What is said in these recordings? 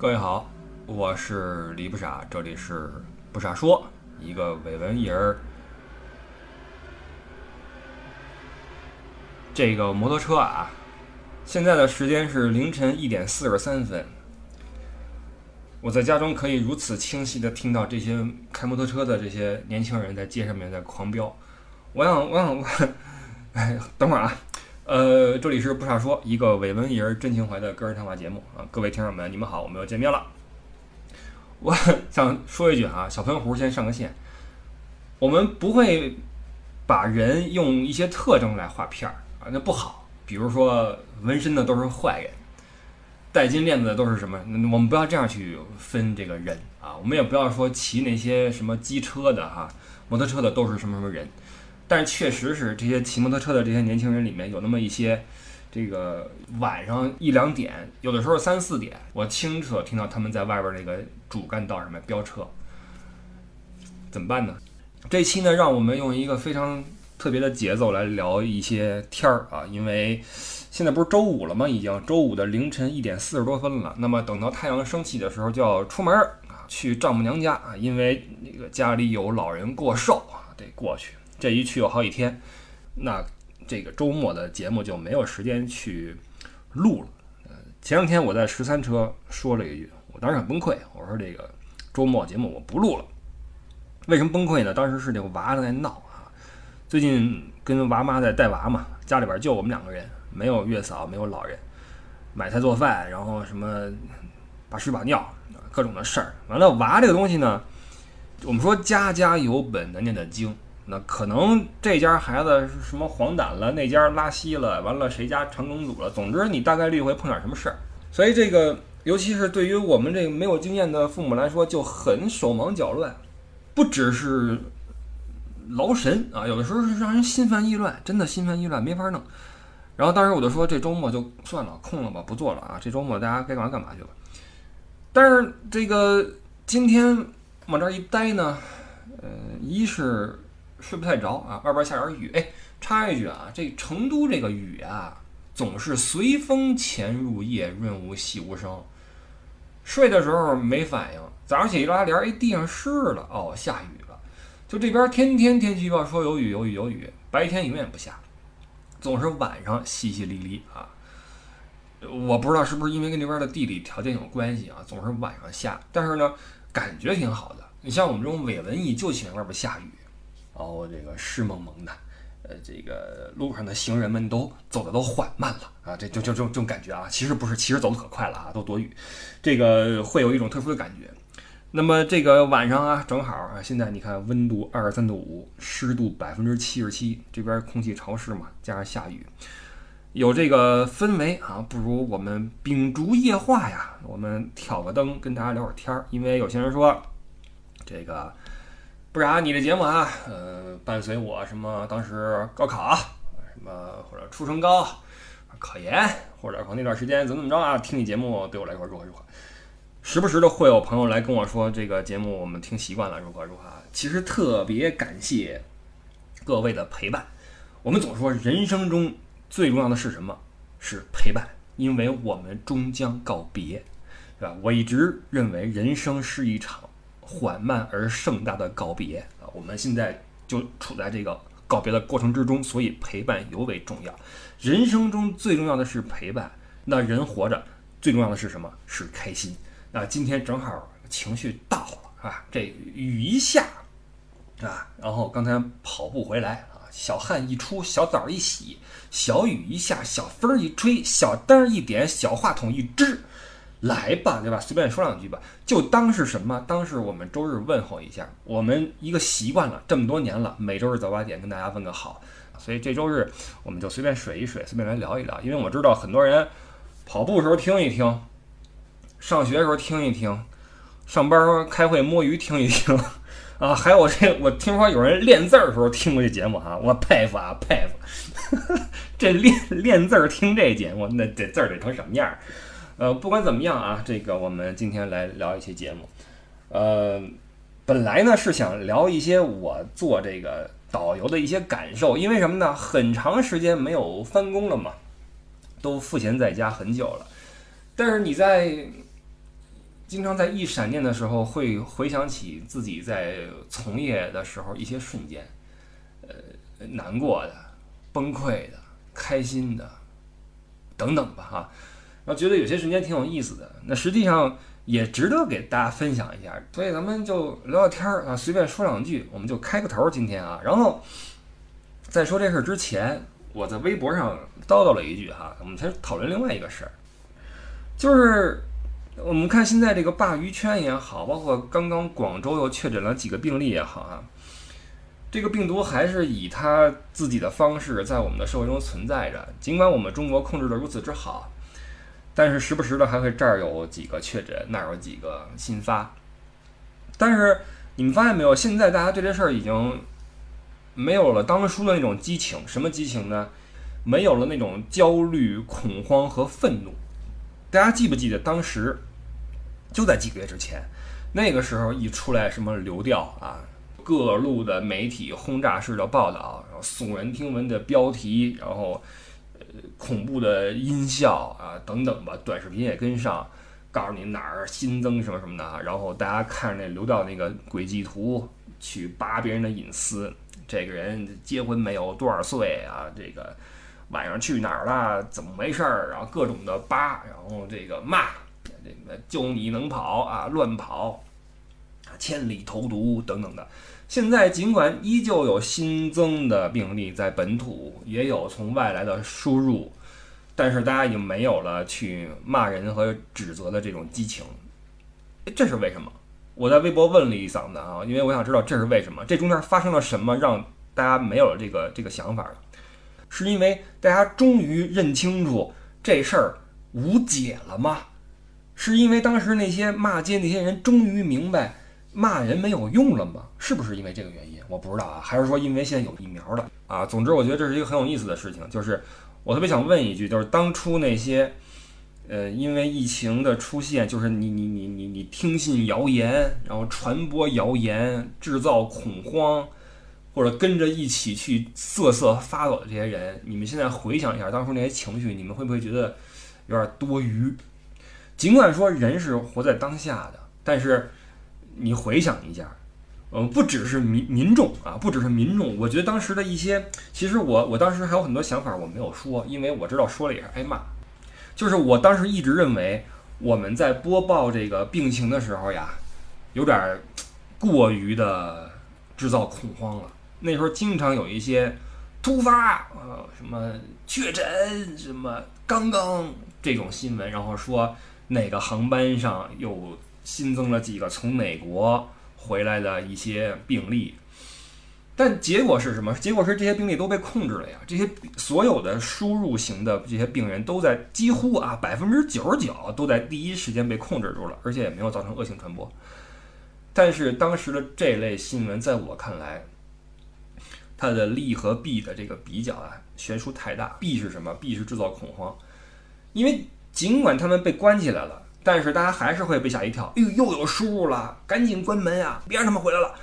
各位好，我是李不傻，这里是不傻说，一个伪文艺人。这个摩托车啊，现在的时间是凌晨一点四十三分。我在家中可以如此清晰的听到这些开摩托车的这些年轻人在街上面在狂飙。我想，我想，我哎，等会儿啊。呃，这里是不傻说，一个伪文艺人真情怀的个人谈话节目啊！各位听众们，你们好，我们又见面了。我想说一句啊，小喷壶先上个线，我们不会把人用一些特征来划片儿啊，那不好。比如说纹身的都是坏人，戴金链子的都是什么？我们不要这样去分这个人啊，我们也不要说骑那些什么机车的哈，摩托车的都是什么什么人。但是确实是这些骑摩托车的这些年轻人里面有那么一些，这个晚上一两点，有的时候三四点，我清楚听到他们在外边那个主干道上面飙车，怎么办呢？这期呢，让我们用一个非常特别的节奏来聊一些天儿啊，因为现在不是周五了吗？已经周五的凌晨一点四十多分了。那么等到太阳升起的时候就要出门啊，去丈母娘家啊，因为那个家里有老人过寿啊，得过去。这一去有好几天，那这个周末的节目就没有时间去录了。呃，前两天我在十三车说了一句，我当时很崩溃，我说这个周末节目我不录了。为什么崩溃呢？当时是这个娃在闹啊，最近跟娃妈在带娃嘛，家里边就我们两个人，没有月嫂，没有老人，买菜做饭，然后什么把屎把尿，各种的事儿。完了，娃这个东西呢，我们说家家有本难念的经。那可能这家孩子什么黄疸了，那家拉稀了，完了谁家肠梗阻了，总之你大概率会碰点什么事儿。所以这个，尤其是对于我们这个没有经验的父母来说，就很手忙脚乱，不只是劳神啊，有的时候是让人心烦意乱，真的心烦意乱，没法弄。然后当时我就说，这周末就算了，空了吧，不做了啊，这周末大家该干嘛干嘛去吧。但是这个今天往这一待呢，呃，一是。睡不太着啊，外边下点雨。哎，插一句啊，这成都这个雨啊，总是随风潜入夜，润物细无声。睡的时候没反应，早上起一拉帘，哎，地上湿了，哦，下雨了。就这边天天天气预报说有雨有雨有雨，白天永远不下，总是晚上淅淅沥沥啊。我不知道是不是因为跟那边的地理条件有关系啊，总是晚上下，但是呢，感觉挺好的。你像我们这种伪文艺，就喜欢外边下雨。然后这个湿蒙蒙的，呃，这个路上的行人们都走的都缓慢了啊，这就就这种这种感觉啊，其实不是，其实走的可快了啊，都躲雨，这个会有一种特殊的感觉。那么这个晚上啊，正好啊，现在你看温度二十三度五，湿度百分之七十七，这边空气潮湿嘛，加上下雨，有这个氛围啊，不如我们秉烛夜话呀，我们挑个灯跟大家聊会儿天儿，因为有些人说这个。不然你的节目啊，呃，伴随我什么当时高考，什么或者初升高，考研，或者说那段时间怎么怎么着啊，听你节目对我来说如何如何，时不时的会有朋友来跟我说这个节目我们听习惯了如何如何。其实特别感谢各位的陪伴。我们总说人生中最重要的是什么？是陪伴，因为我们终将告别，对吧？我一直认为人生是一场。缓慢而盛大的告别啊！我们现在就处在这个告别的过程之中，所以陪伴尤为重要。人生中最重要的是陪伴。那人活着最重要的是什么？是开心。那今天正好情绪到了啊！这雨一下啊，然后刚才跑步回来啊，小汗一出，小澡一洗，小雨一下，小风一吹，小灯一点，小话筒一支。来吧，对吧？随便说两句吧，就当是什么？当是我们周日问候一下，我们一个习惯了，这么多年了，每周日早八点跟大家问个好。所以这周日我们就随便水一水，随便来聊一聊。因为我知道很多人跑步的时候听一听，上学的时候听一听，上班开会摸鱼听一听 啊。还有这，我听说有人练字儿的时候听过这节目哈，我佩服啊，佩服。这练练字儿听这节目，那这字儿得成什么样？呃，不管怎么样啊，这个我们今天来聊一期节目。呃，本来呢是想聊一些我做这个导游的一些感受，因为什么呢？很长时间没有翻工了嘛，都赋闲在家很久了。但是你在经常在一闪念的时候会回想起自己在从业的时候一些瞬间，呃，难过的、崩溃的、开心的等等吧，哈。然后觉得有些瞬间挺有意思的，那实际上也值得给大家分享一下。所以咱们就聊聊天儿啊，随便说两句，我们就开个头儿今天啊。然后在说这事儿之前，我在微博上叨叨了一句哈，我们先讨论另外一个事儿，就是。我们看现在这个鲅鱼圈也好，包括刚刚广州又确诊了几个病例也好啊，这个病毒还是以它自己的方式在我们的社会中存在着。尽管我们中国控制的如此之好，但是时不时的还会这儿有几个确诊，那儿有几个新发。但是你们发现没有？现在大家对这事儿已经没有了当初的那种激情。什么激情呢？没有了那种焦虑、恐慌和愤怒。大家记不记得当时，就在几个月之前，那个时候一出来什么流调啊，各路的媒体轰炸式的报道，然后耸人听闻的标题，然后恐怖的音效啊等等吧，短视频也跟上，告诉你哪儿新增什么什么的，然后大家看着那流调那个轨迹图去扒别人的隐私，这个人结婚没有，多少岁啊，这个。晚上去哪儿了？怎么回事儿？然后各种的扒，然后这个骂，这就你能跑啊？乱跑，千里投毒等等的。现在尽管依旧有新增的病例在本土，也有从外来的输入，但是大家已经没有了去骂人和指责的这种激情。这是为什么？我在微博问了一嗓子啊，因为我想知道这是为什么。这中间发生了什么，让大家没有了这个这个想法了？是因为大家终于认清楚这事儿无解了吗？是因为当时那些骂街那些人终于明白骂人没有用了吗？是不是因为这个原因？我不知道啊，还是说因为现在有疫苗了啊？总之，我觉得这是一个很有意思的事情。就是我特别想问一句，就是当初那些呃，因为疫情的出现，就是你你你你你听信谣言，然后传播谣言，制造恐慌。或者跟着一起去瑟瑟发抖的这些人，你们现在回想一下当初那些情绪，你们会不会觉得有点多余？尽管说人是活在当下的，但是你回想一下，嗯，不只是民民众啊，不只是民众，我觉得当时的一些，其实我我当时还有很多想法我没有说，因为我知道说了也是挨骂。就是我当时一直认为我们在播报这个病情的时候呀，有点过于的制造恐慌了。那时候经常有一些突发呃什么确诊什么刚刚这种新闻，然后说哪个航班上有新增了几个从美国回来的一些病例，但结果是什么？结果是这些病例都被控制了呀！这些所有的输入型的这些病人都在几乎啊百分之九十九都在第一时间被控制住了，而且也没有造成恶性传播。但是当时的这类新闻，在我看来。它的利和弊的这个比较啊，悬殊太大。弊是什么？弊是制造恐慌，因为尽管他们被关起来了，但是大家还是会被吓一跳。哎呦，又有输入了，赶紧关门呀！别让他们回来了。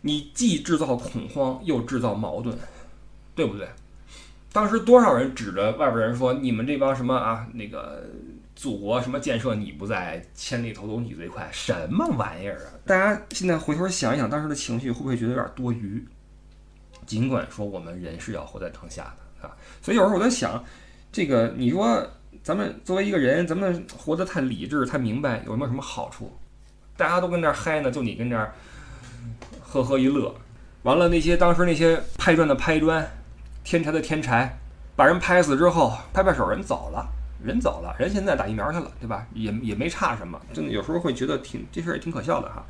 你既制造恐慌，又制造矛盾，对不对？当时多少人指着外边人说：“你们这帮什么啊？那个祖国什么建设你不在，千里投毒你最快，什么玩意儿啊？”大家现在回头想一想，当时的情绪会不会觉得有点多余？尽管说我们人是要活在当下的啊，所以有时候我在想，这个你说咱们作为一个人，咱们活得太理智、太明白，有没有什么好处？大家都跟这儿嗨呢，就你跟这儿呵呵一乐。完了，那些当时那些拍砖的拍砖，添柴的添柴，把人拍死之后，拍拍手，人走了，人走了，人现在打疫苗去了，对吧？也也没差什么。真的有时候会觉得挺这事儿也挺可笑的哈。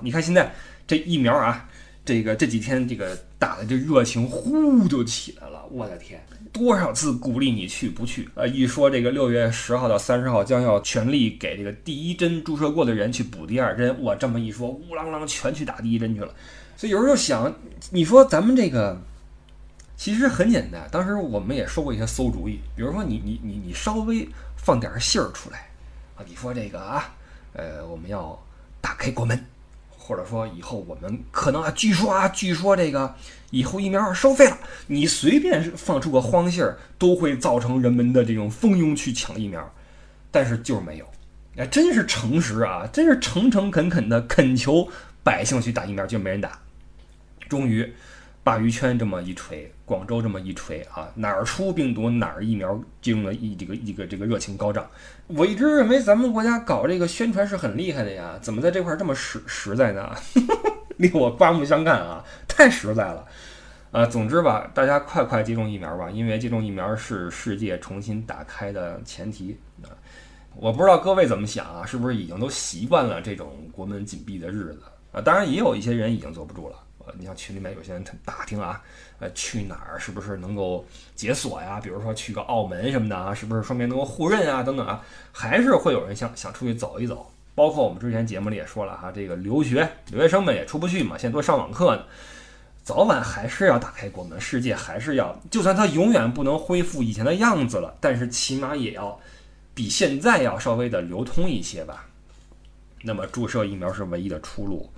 你看现在这疫苗啊。这个这几天这个打的这热情呼就起来了，我的天，多少次鼓励你去不去？呃，一说这个六月十号到三十号将要全力给这个第一针注射过的人去补第二针，我这么一说，乌啷啷全去打第一针去了。所以有时候想，你说咱们这个其实很简单，当时我们也说过一些馊主意，比如说你你你你稍微放点信儿出来啊，你说这个啊，呃，我们要打开国门。或者说以后我们可能啊，据说啊，据说这个以后疫苗收费了，你随便放出个荒信儿，都会造成人们的这种蜂拥去抢疫苗。但是就是没有，哎，真是诚实啊，真是诚诚恳恳的恳求百姓去打疫苗，就没人打。终于，鲅鱼圈这么一锤，广州这么一锤啊，哪儿出病毒哪儿疫苗进入了一这个一个这个热情高涨。我一直认为咱们国家搞这个宣传是很厉害的呀，怎么在这块这么实实在呢？令我刮目相看啊，太实在了。啊，总之吧，大家快快接种疫苗吧，因为接种疫苗是世界重新打开的前提啊。我不知道各位怎么想啊，是不是已经都习惯了这种国门紧闭的日子啊？当然，也有一些人已经坐不住了。你像群里面有些人他打听啊，呃，去哪儿是不是能够解锁呀？比如说去个澳门什么的啊，是不是双边能够互认啊？等等啊，还是会有人想想出去走一走。包括我们之前节目里也说了哈，这个留学留学生们也出不去嘛，现在都上网课呢。早晚还是要打开国门，世界还是要，就算它永远不能恢复以前的样子了，但是起码也要比现在要稍微的流通一些吧。那么注射疫苗是唯一的出路，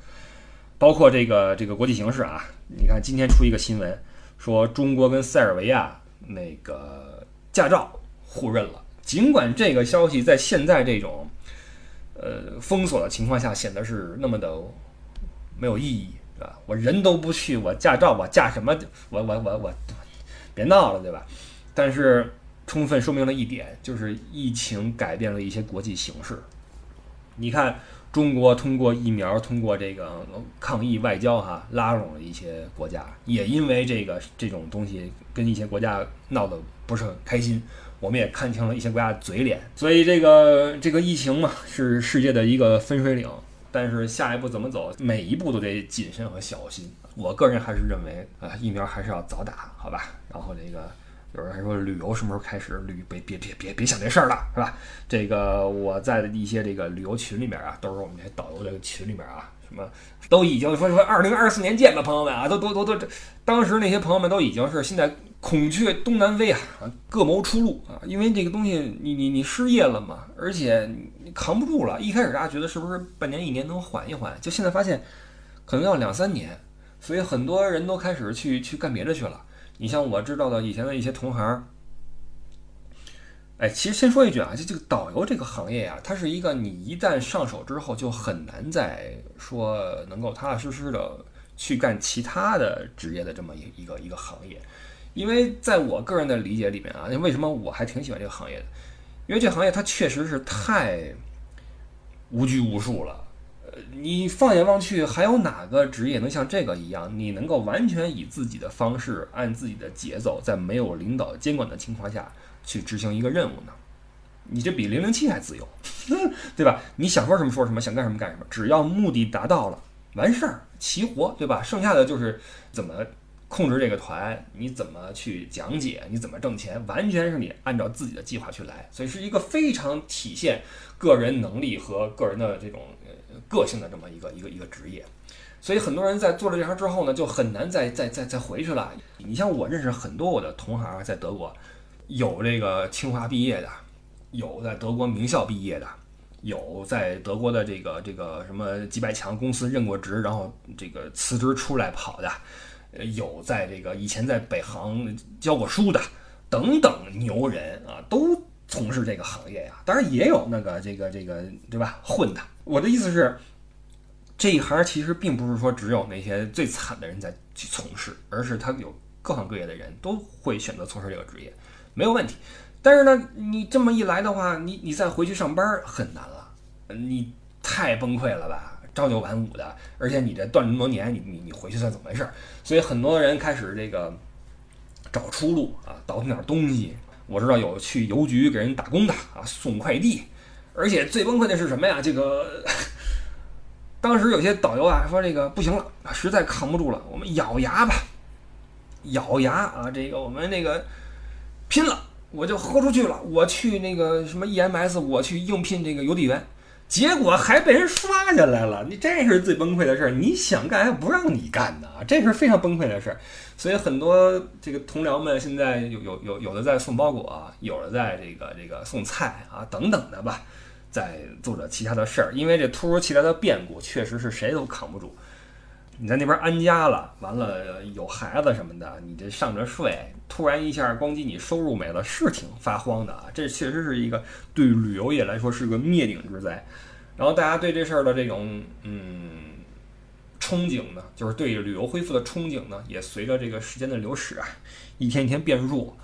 包括这个这个国际形势啊，你看今天出一个新闻，说中国跟塞尔维亚那个驾照互认了，尽管这个消息在现在这种呃封锁的情况下显得是那么的没有意义。对吧？我人都不去，我驾照我驾什么？我我我我，别闹了，对吧？但是充分说明了一点，就是疫情改变了一些国际形势。你看，中国通过疫苗，通过这个抗疫外交，哈，拉拢了一些国家。也因为这个这种东西，跟一些国家闹得不是很开心，我们也看清了一些国家的嘴脸。所以这个这个疫情嘛，是世界的一个分水岭。但是下一步怎么走，每一步都得谨慎和小心。我个人还是认为，啊，疫苗还是要早打，好吧？然后这个有人还说旅游什么时候开始？旅别别别别别想这事儿了，是吧？这个我在的一些这个旅游群里面啊，都是我们这些导游这个群里面啊，什么都已经说说二零二四年见吧，朋友们啊，都都都都，当时那些朋友们都已经是现在。孔雀东南飞啊，各谋出路啊！因为这个东西，你你你失业了嘛，而且你扛不住了。一开始大家觉得是不是半年一年能缓一缓，就现在发现可能要两三年，所以很多人都开始去去干别的去了。你像我知道的以前的一些同行，哎，其实先说一句啊，就这个导游这个行业啊，它是一个你一旦上手之后就很难再说能够踏踏实实的去干其他的职业的这么一一个一个行业。因为在我个人的理解里面啊，为什么我还挺喜欢这个行业的？因为这行业它确实是太无拘无束了。你放眼望去，还有哪个职业能像这个一样，你能够完全以自己的方式，按自己的节奏，在没有领导监管的情况下去执行一个任务呢？你这比零零七还自由，对吧？你想说什么说什么，想干什么干什么，只要目的达到了，完事儿，齐活，对吧？剩下的就是怎么。控制这个团，你怎么去讲解？你怎么挣钱？完全是你按照自己的计划去来，所以是一个非常体现个人能力和个人的这种个性的这么一个一个一个职业。所以很多人在做了这行之后呢，就很难再再再再回去了。你像我认识很多我的同行在德国，有这个清华毕业的，有在德国名校毕业的，有在德国的这个这个什么几百强公司任过职，然后这个辞职出来跑的。有在这个以前在北航教过书的等等牛人啊，都从事这个行业呀。当然也有那个这个这个对吧混的。我的意思是，这一行其实并不是说只有那些最惨的人在去从事，而是他有各行各业的人都会选择从事这个职业，没有问题。但是呢，你这么一来的话，你你再回去上班很难了，你太崩溃了吧。朝九晚五的，而且你这断了那么多年，你你你回去算怎么回事？所以很多人开始这个找出路啊，倒腾点东西。我知道有去邮局给人打工的啊，送快递。而且最崩溃的是什么呀？这个当时有些导游啊说这个不行了，实在扛不住了，我们咬牙吧，咬牙啊，这个我们那个拼了，我就豁出去了，我去那个什么 EMS，我去应聘这个邮递员。结果还被人刷下来了，你这是最崩溃的事儿。你想干还不让你干呢，这是非常崩溃的事儿。所以很多这个同僚们现在有有有有的在送包裹，有的在这个这个送菜啊等等的吧，在做着其他的事儿。因为这突如其来的变故，确实是谁都扛不住。你在那边安家了，完了有孩子什么的，你这上着税，突然一下咣叽你收入没了，是挺发慌的啊。这确实是一个对旅游业来说是个灭顶之灾。然后大家对这事儿的这种嗯憧憬呢，就是对旅游恢复的憧憬呢，也随着这个时间的流逝啊，一天一天变弱。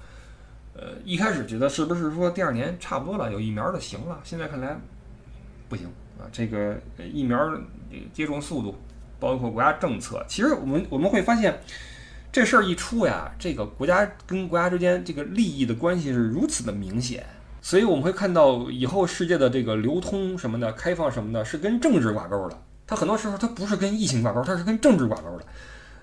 呃，一开始觉得是不是说第二年差不多了，有疫苗就行了，现在看来不行啊。这个疫苗接种速度。包括国家政策，其实我们我们会发现，这事儿一出呀，这个国家跟国家之间这个利益的关系是如此的明显，所以我们会看到以后世界的这个流通什么的、开放什么的，是跟政治挂钩的。它很多时候它不是跟疫情挂钩，它是跟政治挂钩的，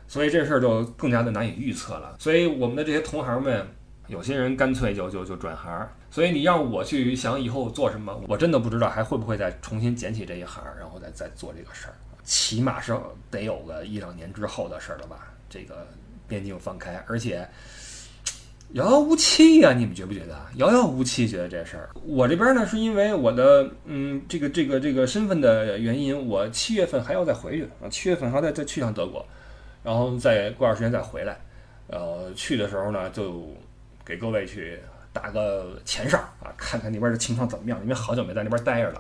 所以这事儿就更加的难以预测了。所以我们的这些同行们，有些人干脆就就就转行。所以你让我去想以后做什么，我真的不知道还会不会再重新捡起这一行，然后再再做这个事儿。起码是得有个一两年之后的事儿了吧？这个边境放开，而且遥遥无期呀！你们觉不觉得遥遥无期？觉得这事儿，我这边呢是因为我的嗯这个这个这个身份的原因，我七月份还要再回去啊，七月份还要再再去趟德国，然后再过段时间再回来。呃，去的时候呢，就给各位去打个前哨啊，看看那边的情况怎么样，因为好久没在那边待着了。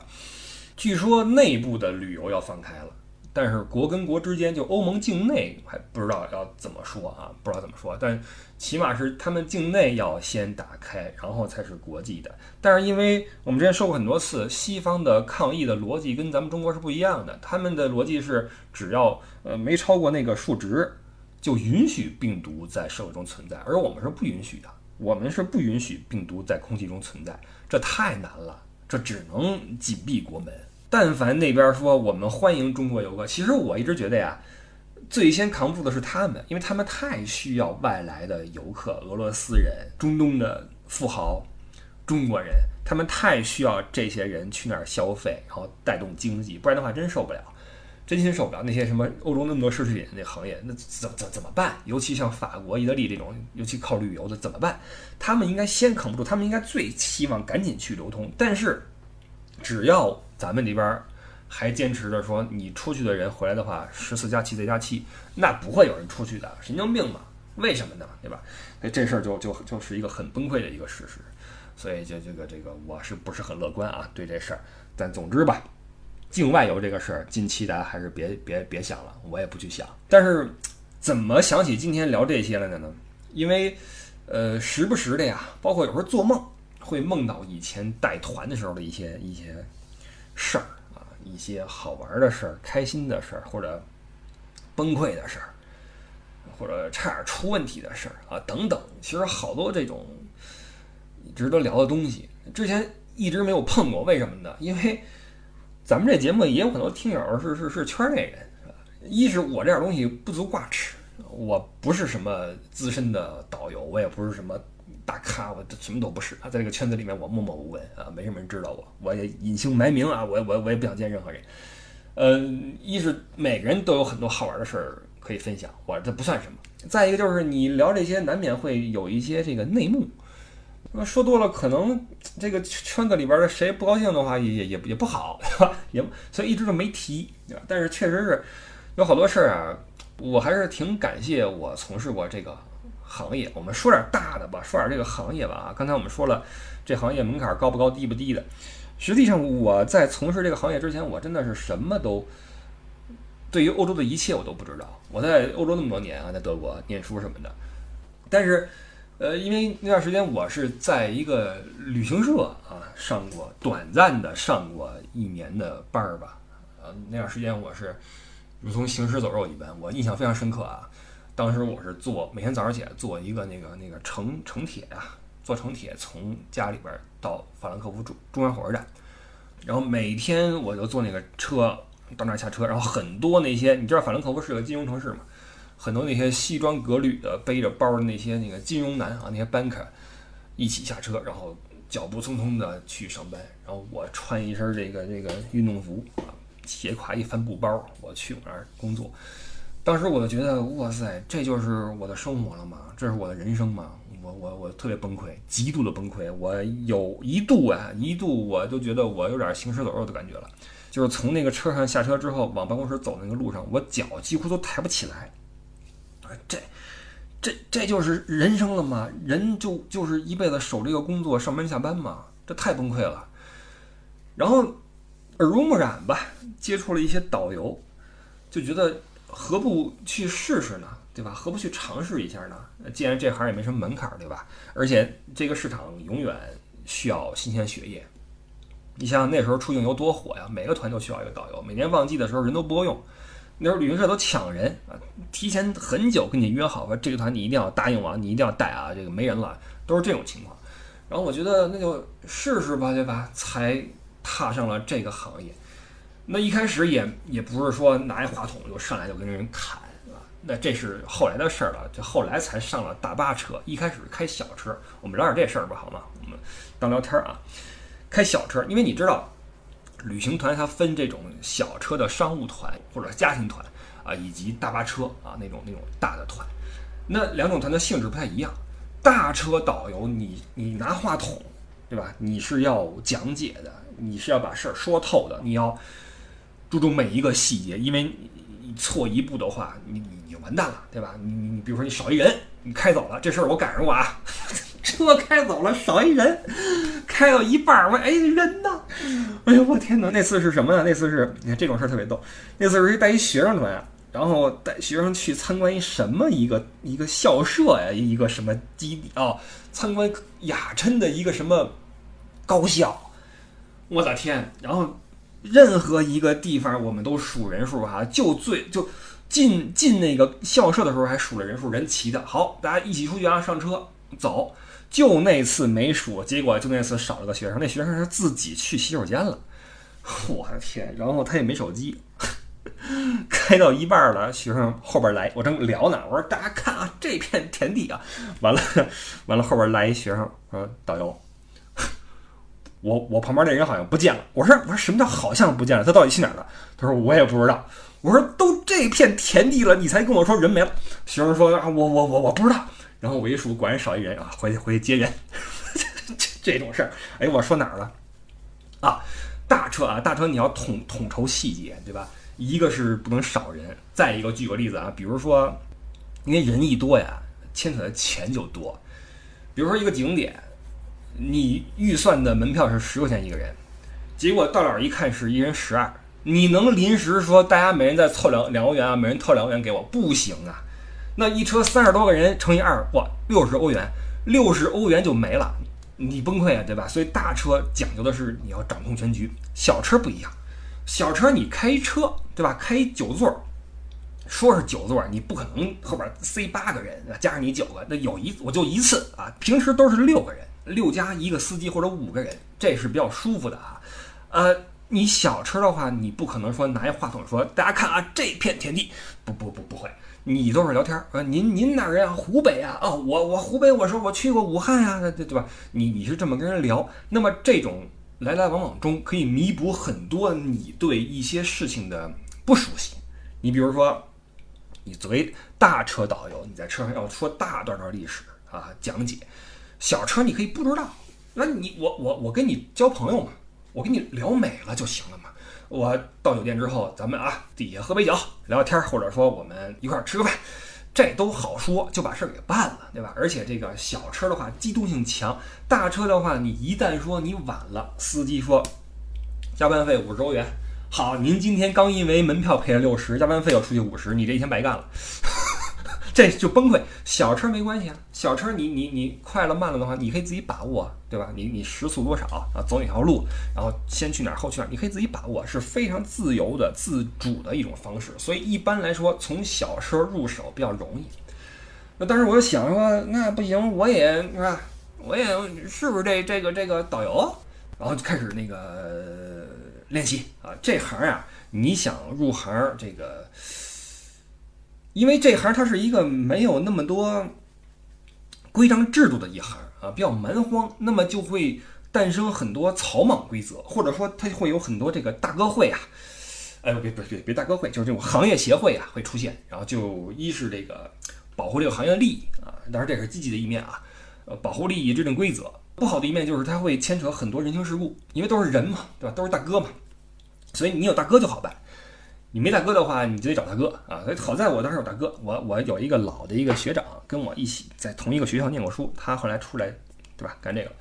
据说内部的旅游要放开了。但是国跟国之间，就欧盟境内还不知道要怎么说啊，不知道怎么说。但起码是他们境内要先打开，然后才是国际的。但是因为我们之前说过很多次，西方的抗疫的逻辑跟咱们中国是不一样的。他们的逻辑是，只要呃没超过那个数值，就允许病毒在社会中存在，而我们是不允许的。我们是不允许病毒在空气中存在，这太难了，这只能紧闭国门。但凡那边说我们欢迎中国游客，其实我一直觉得呀，最先扛不住的是他们，因为他们太需要外来的游客，俄罗斯人、中东的富豪、中国人，他们太需要这些人去那儿消费，然后带动经济，不然的话真受不了，真心受不了。那些什么欧洲那么多奢侈品那行业，那怎怎怎么办？尤其像法国、意大利这种，尤其靠旅游的怎么办？他们应该先扛不住，他们应该最希望赶紧去流通，但是只要。咱们这边还坚持着说，你出去的人回来的话，十四加七再加七，那不会有人出去的，神经病嘛？为什么呢？对吧？那这事儿就就就是一个很崩溃的一个事实，所以就这个这个我是不是很乐观啊？对这事儿，但总之吧，境外游这个事儿，近期大家还是别别别想了，我也不去想。但是怎么想起今天聊这些了呢？因为呃，时不时的呀，包括有时候做梦会梦到以前带团的时候的一些一些。事儿啊，一些好玩的事儿、开心的事儿，或者崩溃的事儿，或者差点出问题的事儿啊，等等。其实好多这种值得聊的东西，之前一直没有碰过。为什么呢？因为咱们这节目也有很多听友是是是圈内人，一是我这点东西不足挂齿，我不是什么资深的导游，我也不是什么。大咖，我什么都不是啊，在这个圈子里面，我默默无闻啊，没什么人知道我，我也隐姓埋名啊，我我我也不想见任何人。嗯，一是每个人都有很多好玩的事儿可以分享，我这不算什么。再一个就是你聊这些，难免会有一些这个内幕，那说多了，可能这个圈子里边的谁不高兴的话，也也也也不好，对吧？也所以一直都没提，对吧？但是确实是有好多事儿啊，我还是挺感谢我从事过这个。行业，我们说点大的吧，说点这个行业吧啊。刚才我们说了，这行业门槛高不高，低不低的。实际上，我在从事这个行业之前，我真的是什么都，对于欧洲的一切我都不知道。我在欧洲那么多年啊，在德国念书什么的，但是，呃，因为那段时间我是在一个旅行社啊上过短暂的上过一年的班儿吧，呃，那段时间我是如同行尸走肉一般，我印象非常深刻啊。当时我是坐每天早上起来坐一个那个那个城城铁啊，坐城铁从家里边到法兰克福中中央火车站，然后每天我就坐那个车到那儿下车，然后很多那些你知道法兰克福是个金融城市嘛，很多那些西装革履的背着包的那些那个金融男啊，那些 banker 一起下车，然后脚步匆匆的去上班，然后我穿一身这个这个运动服啊，斜挎一帆布包，我去我那儿工作。当时我就觉得，哇塞，这就是我的生活了吗？这是我的人生吗？我我我特别崩溃，极度的崩溃。我有一度啊，一度我就觉得我有点行尸走肉的感觉了。就是从那个车上下车之后，往办公室走那个路上，我脚几乎都抬不起来。这这这就是人生了吗？人就就是一辈子守这个工作，上班下班嘛，这太崩溃了。然后耳濡目染吧，接触了一些导游，就觉得何不去试试呢？对吧？何不去尝试一下呢？既然这行也没什么门槛，对吧？而且这个市场永远需要新鲜血液。你想那时候出境游多火呀，每个团都需要一个导游。每年旺季的时候人都不够用，那时候旅行社都抢人啊，提前很久跟你约好说这个团你一定要答应我，你一定要带啊，这个没人了，都是这种情况。然后我觉得那就试试吧，对吧？才踏上了这个行业。那一开始也也不是说拿一话筒就上来就跟人砍。那这是后来的事儿了，就后来才上了大巴车。一开始开小车，我们聊点这事儿吧，好吗？我们当聊天儿啊。开小车，因为你知道，旅行团它分这种小车的商务团或者家庭团啊，以及大巴车啊那种那种大的团。那两种团的性质不太一样。大车导游，你你拿话筒，对吧？你是要讲解的，你是要把事儿说透的，你要注重每一个细节，因为你错一步的话，你你。完蛋了，对吧？你你，比如说你少一人，你开走了，这事儿我赶上过啊。车开走了，少一人，开到一半儿，我哎人？哎呦我天哪！那次是什么呢？那次是你看这种事儿特别逗。那次是带一学生团，然后带学生去参观一什么一个一个校舍呀，一个什么基地啊？参观雅琛的一个什么高校？我的天！然后任何一个地方我们都数人数哈，就最就。进进那个校舍的时候还数了人数，人齐的。好，大家一起出去啊，上车走。就那次没数，结果就那次少了个学生，那学生是自己去洗手间了。我的天！然后他也没手机，开到一半了，学生后边来，我正聊呢，我说大家看啊，这片田地啊，完了 完了，后边来一学生说导游，我我旁边那人好像不见了。我说我说什么叫好像不见了？他到底去哪儿了？他说我也不知道。我说都这片田地了，你才跟我说人没了。学生说啊，我我我我不知道。然后我一数，果然少一人啊，回去回去接人。这这种事儿，哎，我说哪儿了？啊，大车啊，大车你要统统筹细节，对吧？一个是不能少人，再一个举个例子啊，比如说，因为人一多呀，牵扯的钱就多。比如说一个景点，你预算的门票是十块钱一个人，结果到了一看是一人十二。你能临时说大家每人再凑两两欧元啊？每人凑两欧元给我不行啊！那一车三十多个人乘以二，哇，六十欧元，六十欧元就没了，你崩溃啊，对吧？所以大车讲究的是你要掌控全局，小车不一样，小车你开车对吧？开九座，说是九座，你不可能后边塞八个人，加上你九个，那有一我就一次啊，平时都是六个人，六加一个司机或者五个人，这是比较舒服的啊，呃。你小车的话，你不可能说拿一话筒说，大家看啊，这片田地，不不不不会，你都是聊天儿。您您哪人啊？湖北啊？哦，我我湖北，我说我去过武汉呀，对对吧？你你是这么跟人聊，那么这种来来往往中可以弥补很多你对一些事情的不熟悉。你比如说，你作为大车导游，你在车上要说大段段历史啊讲解，小车你可以不知道，那你我我我跟你交朋友嘛。我跟你聊美了就行了嘛。我到酒店之后，咱们啊底下喝杯酒聊聊天，或者说我们一块儿吃个饭，这都好说，就把事儿给办了，对吧？而且这个小车的话机动性强，大车的话你一旦说你晚了，司机说加班费五十欧元，好，您今天刚因为门票赔了六十，加班费又出去五十，你这一天白干了。这就崩溃。小车没关系啊，小车你你你快了慢了的话，你可以自己把握，对吧？你你时速多少啊？走哪条路，然后先去哪儿后去哪儿，你可以自己把握，是非常自由的、自主的一种方式。所以一般来说，从小车入手比较容易。那当时我就想说，那不行，我也是吧？我也是不是这这个这个导游？然后就开始那个练习啊。这行啊，你想入行这个。因为这行它是一个没有那么多规章制度的一行啊，比较蛮荒，那么就会诞生很多草莽规则，或者说它会有很多这个大哥会啊，哎，别别别别大哥会，就是这种行业协会啊会出现，然后就一是这个保护这个行业利益啊，当然这是积极的一面啊，呃，保护利益、制定规则。不好的一面就是它会牵扯很多人情世故，因为都是人嘛，对吧？都是大哥嘛，所以你有大哥就好办。你没大哥的话，你就得找大哥啊。好在我当时有大哥，我我有一个老的一个学长跟我一起在同一个学校念过书，他后来出来，对吧？干这个。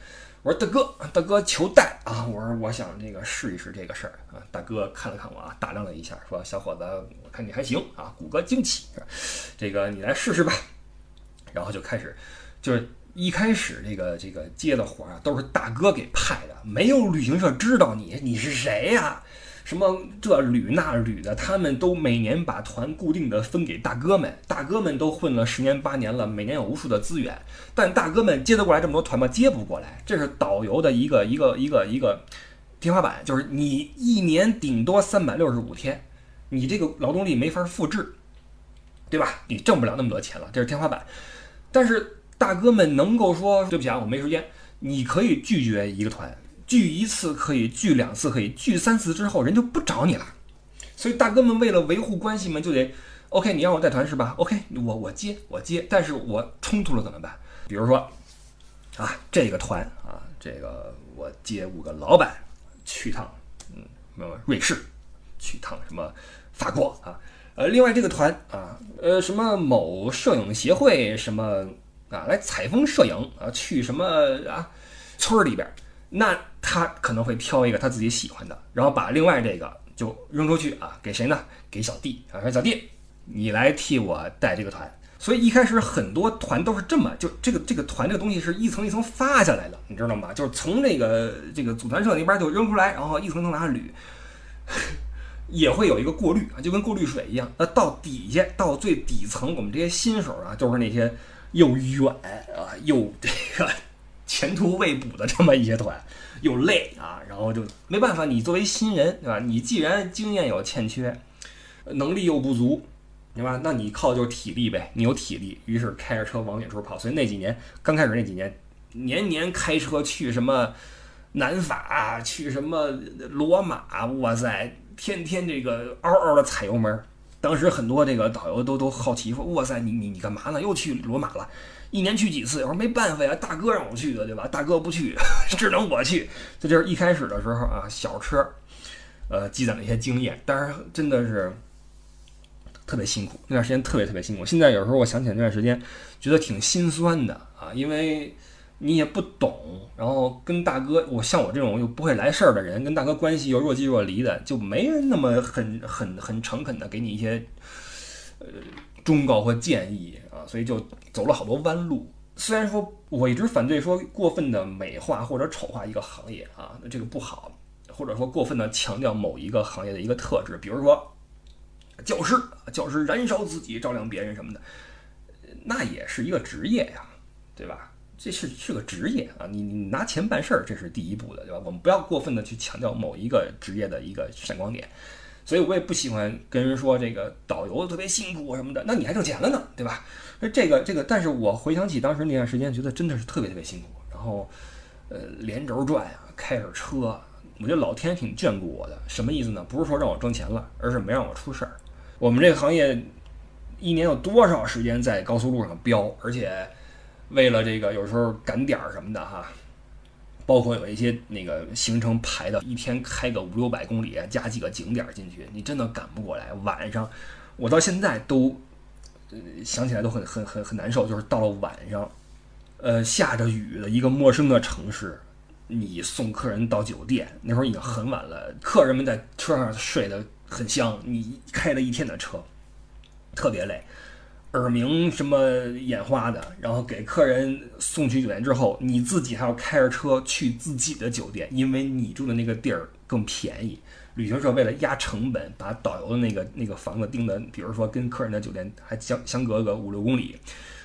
我说大哥，大哥求带啊！我说我想这个试一试这个事儿啊。大哥看了看我啊，打量了一下，说小伙子，我看你还行啊，骨骼惊奇，这个你来试试吧。然后就开始，就是一开始这个这个接的活啊，都是大哥给派的，没有旅行社知道你你是谁呀？什么这旅那旅的，他们都每年把团固定的分给大哥们，大哥们都混了十年八年了，每年有无数的资源，但大哥们接得过来这么多团吗？接不过来，这是导游的一个一个一个一个天花板，就是你一年顶多三百六十五天，你这个劳动力没法复制，对吧？你挣不了那么多钱了，这是天花板。但是大哥们能够说对不起啊，我没时间，你可以拒绝一个团。聚一次可以，聚两次可以，聚三次之后人就不找你了。所以大哥们为了维护关系嘛，就得 OK，你让我带团是吧？OK，我我接我接，但是我冲突了怎么办？比如说啊，这个团啊，这个我接五个老板去趟嗯什么瑞士，去趟什么法国啊，呃，另外这个团啊，呃什么某摄影协会什么啊来采风摄影啊，去什么啊村儿里边。那他可能会挑一个他自己喜欢的，然后把另外这个就扔出去啊，给谁呢？给小弟啊，说小弟，你来替我带这个团。所以一开始很多团都是这么，就这个这个团这个东西是一层一层发下来的，你知道吗？就是从这个这个组团社那边就扔出来，然后一层层拿捋，也会有一个过滤啊，就跟过滤水一样。那到底下到最底层，我们这些新手啊，就是那些又远啊又这个。前途未卜的这么一些团，又累啊，然后就没办法。你作为新人，对吧？你既然经验有欠缺，能力又不足，对吧？那你靠就是体力呗。你有体力，于是开着车往远处跑。所以那几年刚开始那几年，年年开车去什么南法，去什么罗马，哇塞，天天这个嗷嗷的踩油门。当时很多这个导游都都好奇说：“哇塞，你你你干嘛呢？又去罗马了？”一年去几次？我说没办法呀，大哥让我去的，对吧？大哥不去，只能我去。这就是一开始的时候啊，小车，呃，积攒了一些经验，但是真的是特别辛苦，那段时间特别特别辛苦。现在有时候我想起来那段时间，觉得挺心酸的啊，因为你也不懂，然后跟大哥，我像我这种又不会来事儿的人，跟大哥关系又若即若离的，就没人那么很很很诚恳的给你一些呃忠告或建议。所以就走了好多弯路。虽然说我一直反对说过分的美化或者丑化一个行业啊，那这个不好，或者说过分的强调某一个行业的一个特质，比如说教师，教师燃烧自己照亮别人什么的，那也是一个职业呀，对吧？这是是个职业啊，你你拿钱办事儿，这是第一步的，对吧？我们不要过分的去强调某一个职业的一个闪光点。所以我也不喜欢跟人说这个导游特别辛苦什么的，那你还挣钱了呢，对吧？那这个这个，但是我回想起当时那段时间，觉得真的是特别特别辛苦。然后，呃，连轴转呀，开着车，我觉得老天挺眷顾我的。什么意思呢？不是说让我挣钱了，而是没让我出事儿。我们这个行业一年有多少时间在高速路上飙？而且为了这个，有时候赶点儿什么的哈。包括有一些那个行程排的，一天开个五六百公里，加几个景点进去，你真的赶不过来。晚上，我到现在都呃想起来都很很很很难受。就是到了晚上，呃，下着雨的一个陌生的城市，你送客人到酒店，那会儿已经很晚了，客人们在车上睡得很香，你开了一天的车，特别累。耳鸣什么眼花的，然后给客人送去酒店之后，你自己还要开着车去自己的酒店，因为你住的那个地儿更便宜。旅行社为了压成本，把导游的那个那个房子定的，比如说跟客人的酒店还相相隔个五六公里，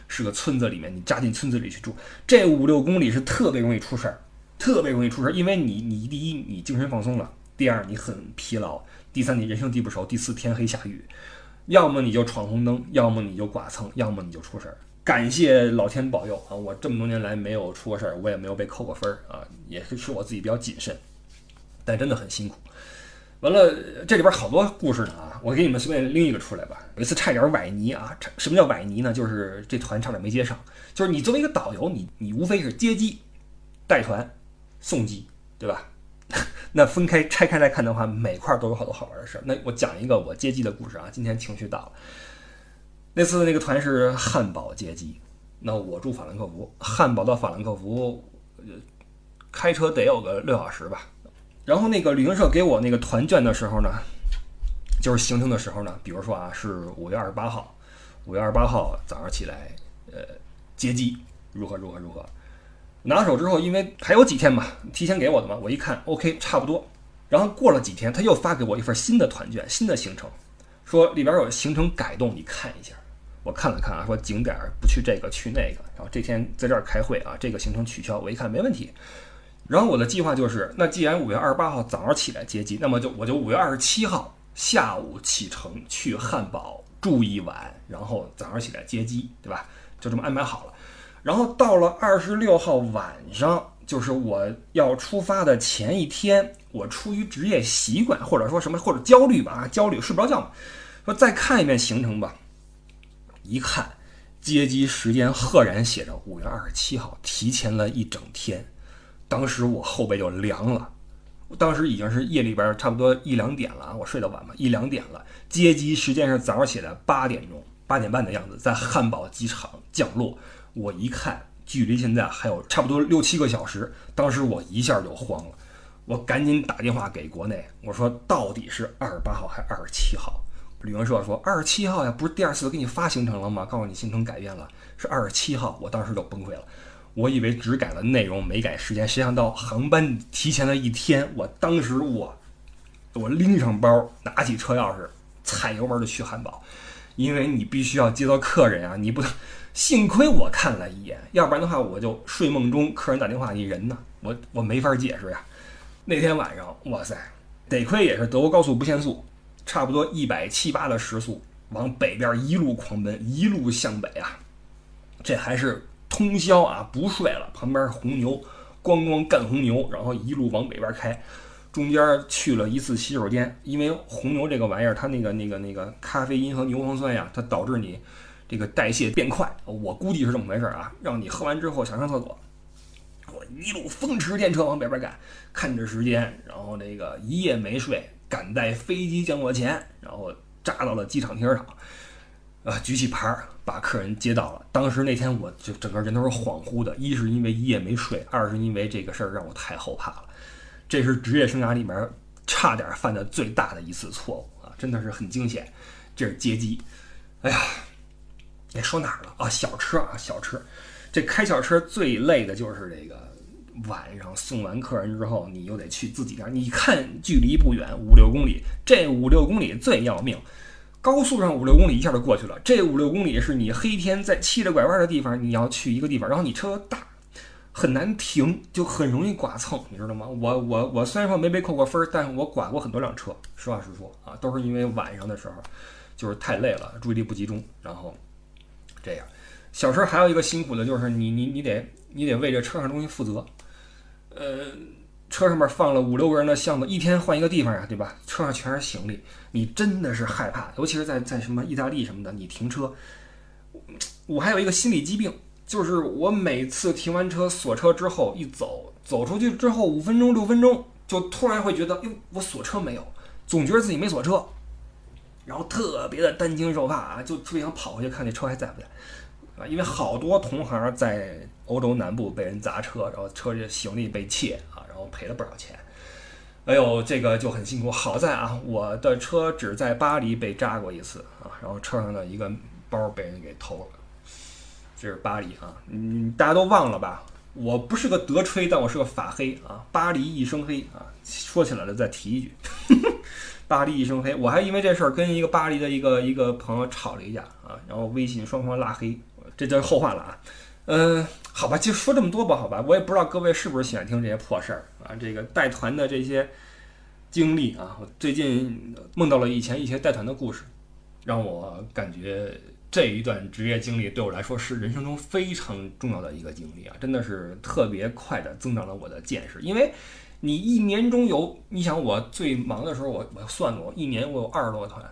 是个村子里面，你扎进村子里去住，这五六公里是特别容易出事儿，特别容易出事儿，因为你你第一你精神放松了，第二你很疲劳，第三你人生地不熟，第四天黑下雨。要么你就闯红灯，要么你就剐蹭，要么你就出事儿。感谢老天保佑啊！我这么多年来没有出过事儿，我也没有被扣过分儿啊，也是是我自己比较谨慎，但真的很辛苦。完了，这里边好多故事呢啊，我给你们随便拎一个出来吧。有一次差点崴泥啊！什么叫崴泥呢？就是这团差点没接上。就是你作为一个导游，你你无非是接机、带团、送机，对吧？那分开拆开来看的话，每块都有好多好玩的事儿。那我讲一个我接机的故事啊。今天情绪到了。那次那个团是汉堡接机，那我住法兰克福，汉堡到法兰克福，开车得有个六小时吧。然后那个旅行社给我那个团券的时候呢，就是行程的时候呢，比如说啊是五月二十八号，五月二十八号早上起来，呃，接机如何如何如何，拿手之后，因为还有几天嘛，提前给我的嘛，我一看，OK，差不多。然后过了几天，他又发给我一份新的团券，新的行程，说里边有行程改动，你看一下。我看了看啊，说景点不去这个，去那个。然后这天在这儿开会啊，这个行程取消。我一看没问题。然后我的计划就是，那既然五月二十八号早上起来接机，那么就我就五月二十七号下午启程去汉堡住一晚，然后早上起来接机，对吧？就这么安排好了。然后到了二十六号晚上，就是我要出发的前一天，我出于职业习惯或者说什么或者焦虑吧，焦虑睡不着觉嘛，说再看一遍行程吧。一看接机时间，赫然写着五月二十七号，提前了一整天。当时我后背就凉了，当时已经是夜里边差不多一两点了，我睡得晚嘛，一两点了。接机时间是早上起来八点钟，八点半的样子，在汉堡机场降落。我一看，距离现在还有差不多六七个小时，当时我一下就慌了，我赶紧打电话给国内，我说到底是二十八号还是二十七号？旅行社说二十七号呀，不是第二次给你发行程了吗？告诉你行程改变了，是二十七号。我当时就崩溃了。我以为只改了内容，没改时间。谁想到航班提前了一天。我当时我，我拎上包，拿起车钥匙，踩油门就去汉堡，因为你必须要接到客人啊！你不能，幸亏我看了一眼，要不然的话我就睡梦中客人打电话，你人呢？我我没法解释呀。那天晚上，哇塞，得亏也是德国高速不限速，差不多一百七八的时速，往北边一路狂奔，一路向北啊，这还是。通宵啊，不睡了。旁边红牛，咣咣干红牛，然后一路往北边开。中间去了一次洗手间，因为红牛这个玩意儿，它那个那个那个咖啡因和牛磺酸呀，它导致你这个代谢变快。我估计是这么回事啊，让你喝完之后想上厕所。我一路风驰电掣往北边赶，看着时间，然后那个一夜没睡，赶在飞机降落前，然后扎到了机场停车场。啊，举起牌儿把客人接到了。当时那天我就整个人都是恍惚的，一是因为一夜没睡，二是因为这个事儿让我太后怕了。这是职业生涯里面差点犯的最大的一次错误啊，真的是很惊险。这是接机，哎呀，你说哪儿了啊？小车啊，小车。这开小车最累的就是这个晚上送完客人之后，你又得去自己那儿。你看距离不远，五六公里，这五六公里最要命。高速上五六公里一下就过去了，这五六公里是你黑天在七着拐弯的地方，你要去一个地方，然后你车大，很难停，就很容易剐蹭，你知道吗？我我我虽然说没被扣过分，但是我剐过很多辆车，实话实说啊，都是因为晚上的时候就是太累了，注意力不集中，然后这样。小车还有一个辛苦的就是你你你得你得为这车上东西负责，呃。车上面放了五六个人的箱子，一天换一个地方呀，对吧？车上全是行李，你真的是害怕，尤其是在在什么意大利什么的，你停车，我还有一个心理疾病，就是我每次停完车锁车之后一走，走出去之后五分钟六分钟，就突然会觉得，哟，我锁车没有，总觉得自己没锁车，然后特别的担惊受怕啊，就特别想跑回去看那车还在不在。啊，因为好多同行在欧洲南部被人砸车，然后车里行李被窃啊，然后赔了不少钱。哎呦，这个就很辛苦。好在啊，我的车只在巴黎被扎过一次啊，然后车上的一个包被人给偷了。这是巴黎啊，嗯，大家都忘了吧？我不是个德吹，但我是个法黑啊。巴黎一身黑啊，说起来了再提一句，巴黎一身黑。我还因为这事儿跟一个巴黎的一个一个朋友吵了一架啊，然后微信双方拉黑。这就是后话了啊，嗯，好吧，就说这么多吧，好吧，我也不知道各位是不是喜欢听这些破事儿啊，这个带团的这些经历啊，我最近梦到了以前一些带团的故事，让我感觉这一段职业经历对我来说是人生中非常重要的一个经历啊，真的是特别快的增长了我的见识，因为你一年中有，你想我最忙的时候，我我算过，一年我有二十多个团。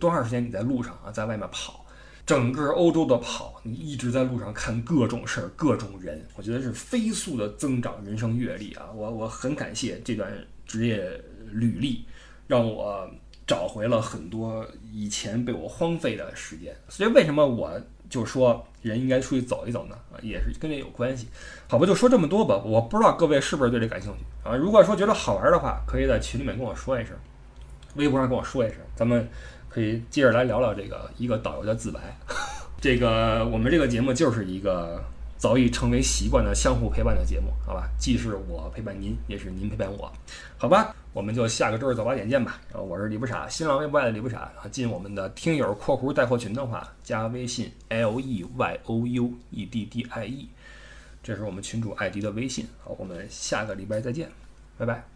多长时间你在路上啊，在外面跑，整个欧洲的跑，你一直在路上看各种事儿、各种人，我觉得是飞速的增长人生阅历啊！我我很感谢这段职业履历，让我找回了很多以前被我荒废的时间。所以为什么我就说人应该出去走一走呢？啊，也是跟这有关系。好吧，就说这么多吧。我不知道各位是不是对这感兴趣啊？如果说觉得好玩的话，可以在群里面跟我说一声，微博上跟我说一声，咱们可以接着来聊聊这个一个导游的自白。这个我们这个节目就是一个早已成为习惯的相互陪伴的节目，好吧？既是我陪伴您，也是您陪伴我，好吧？我们就下个周日早八点见吧。然后我是李不傻，新浪微博的李不傻啊。进我们的听友（括弧带货群）的话，加微信 l e y o u e d d i e，这是我们群主艾迪的微信。好，我们下个礼拜再见，拜拜。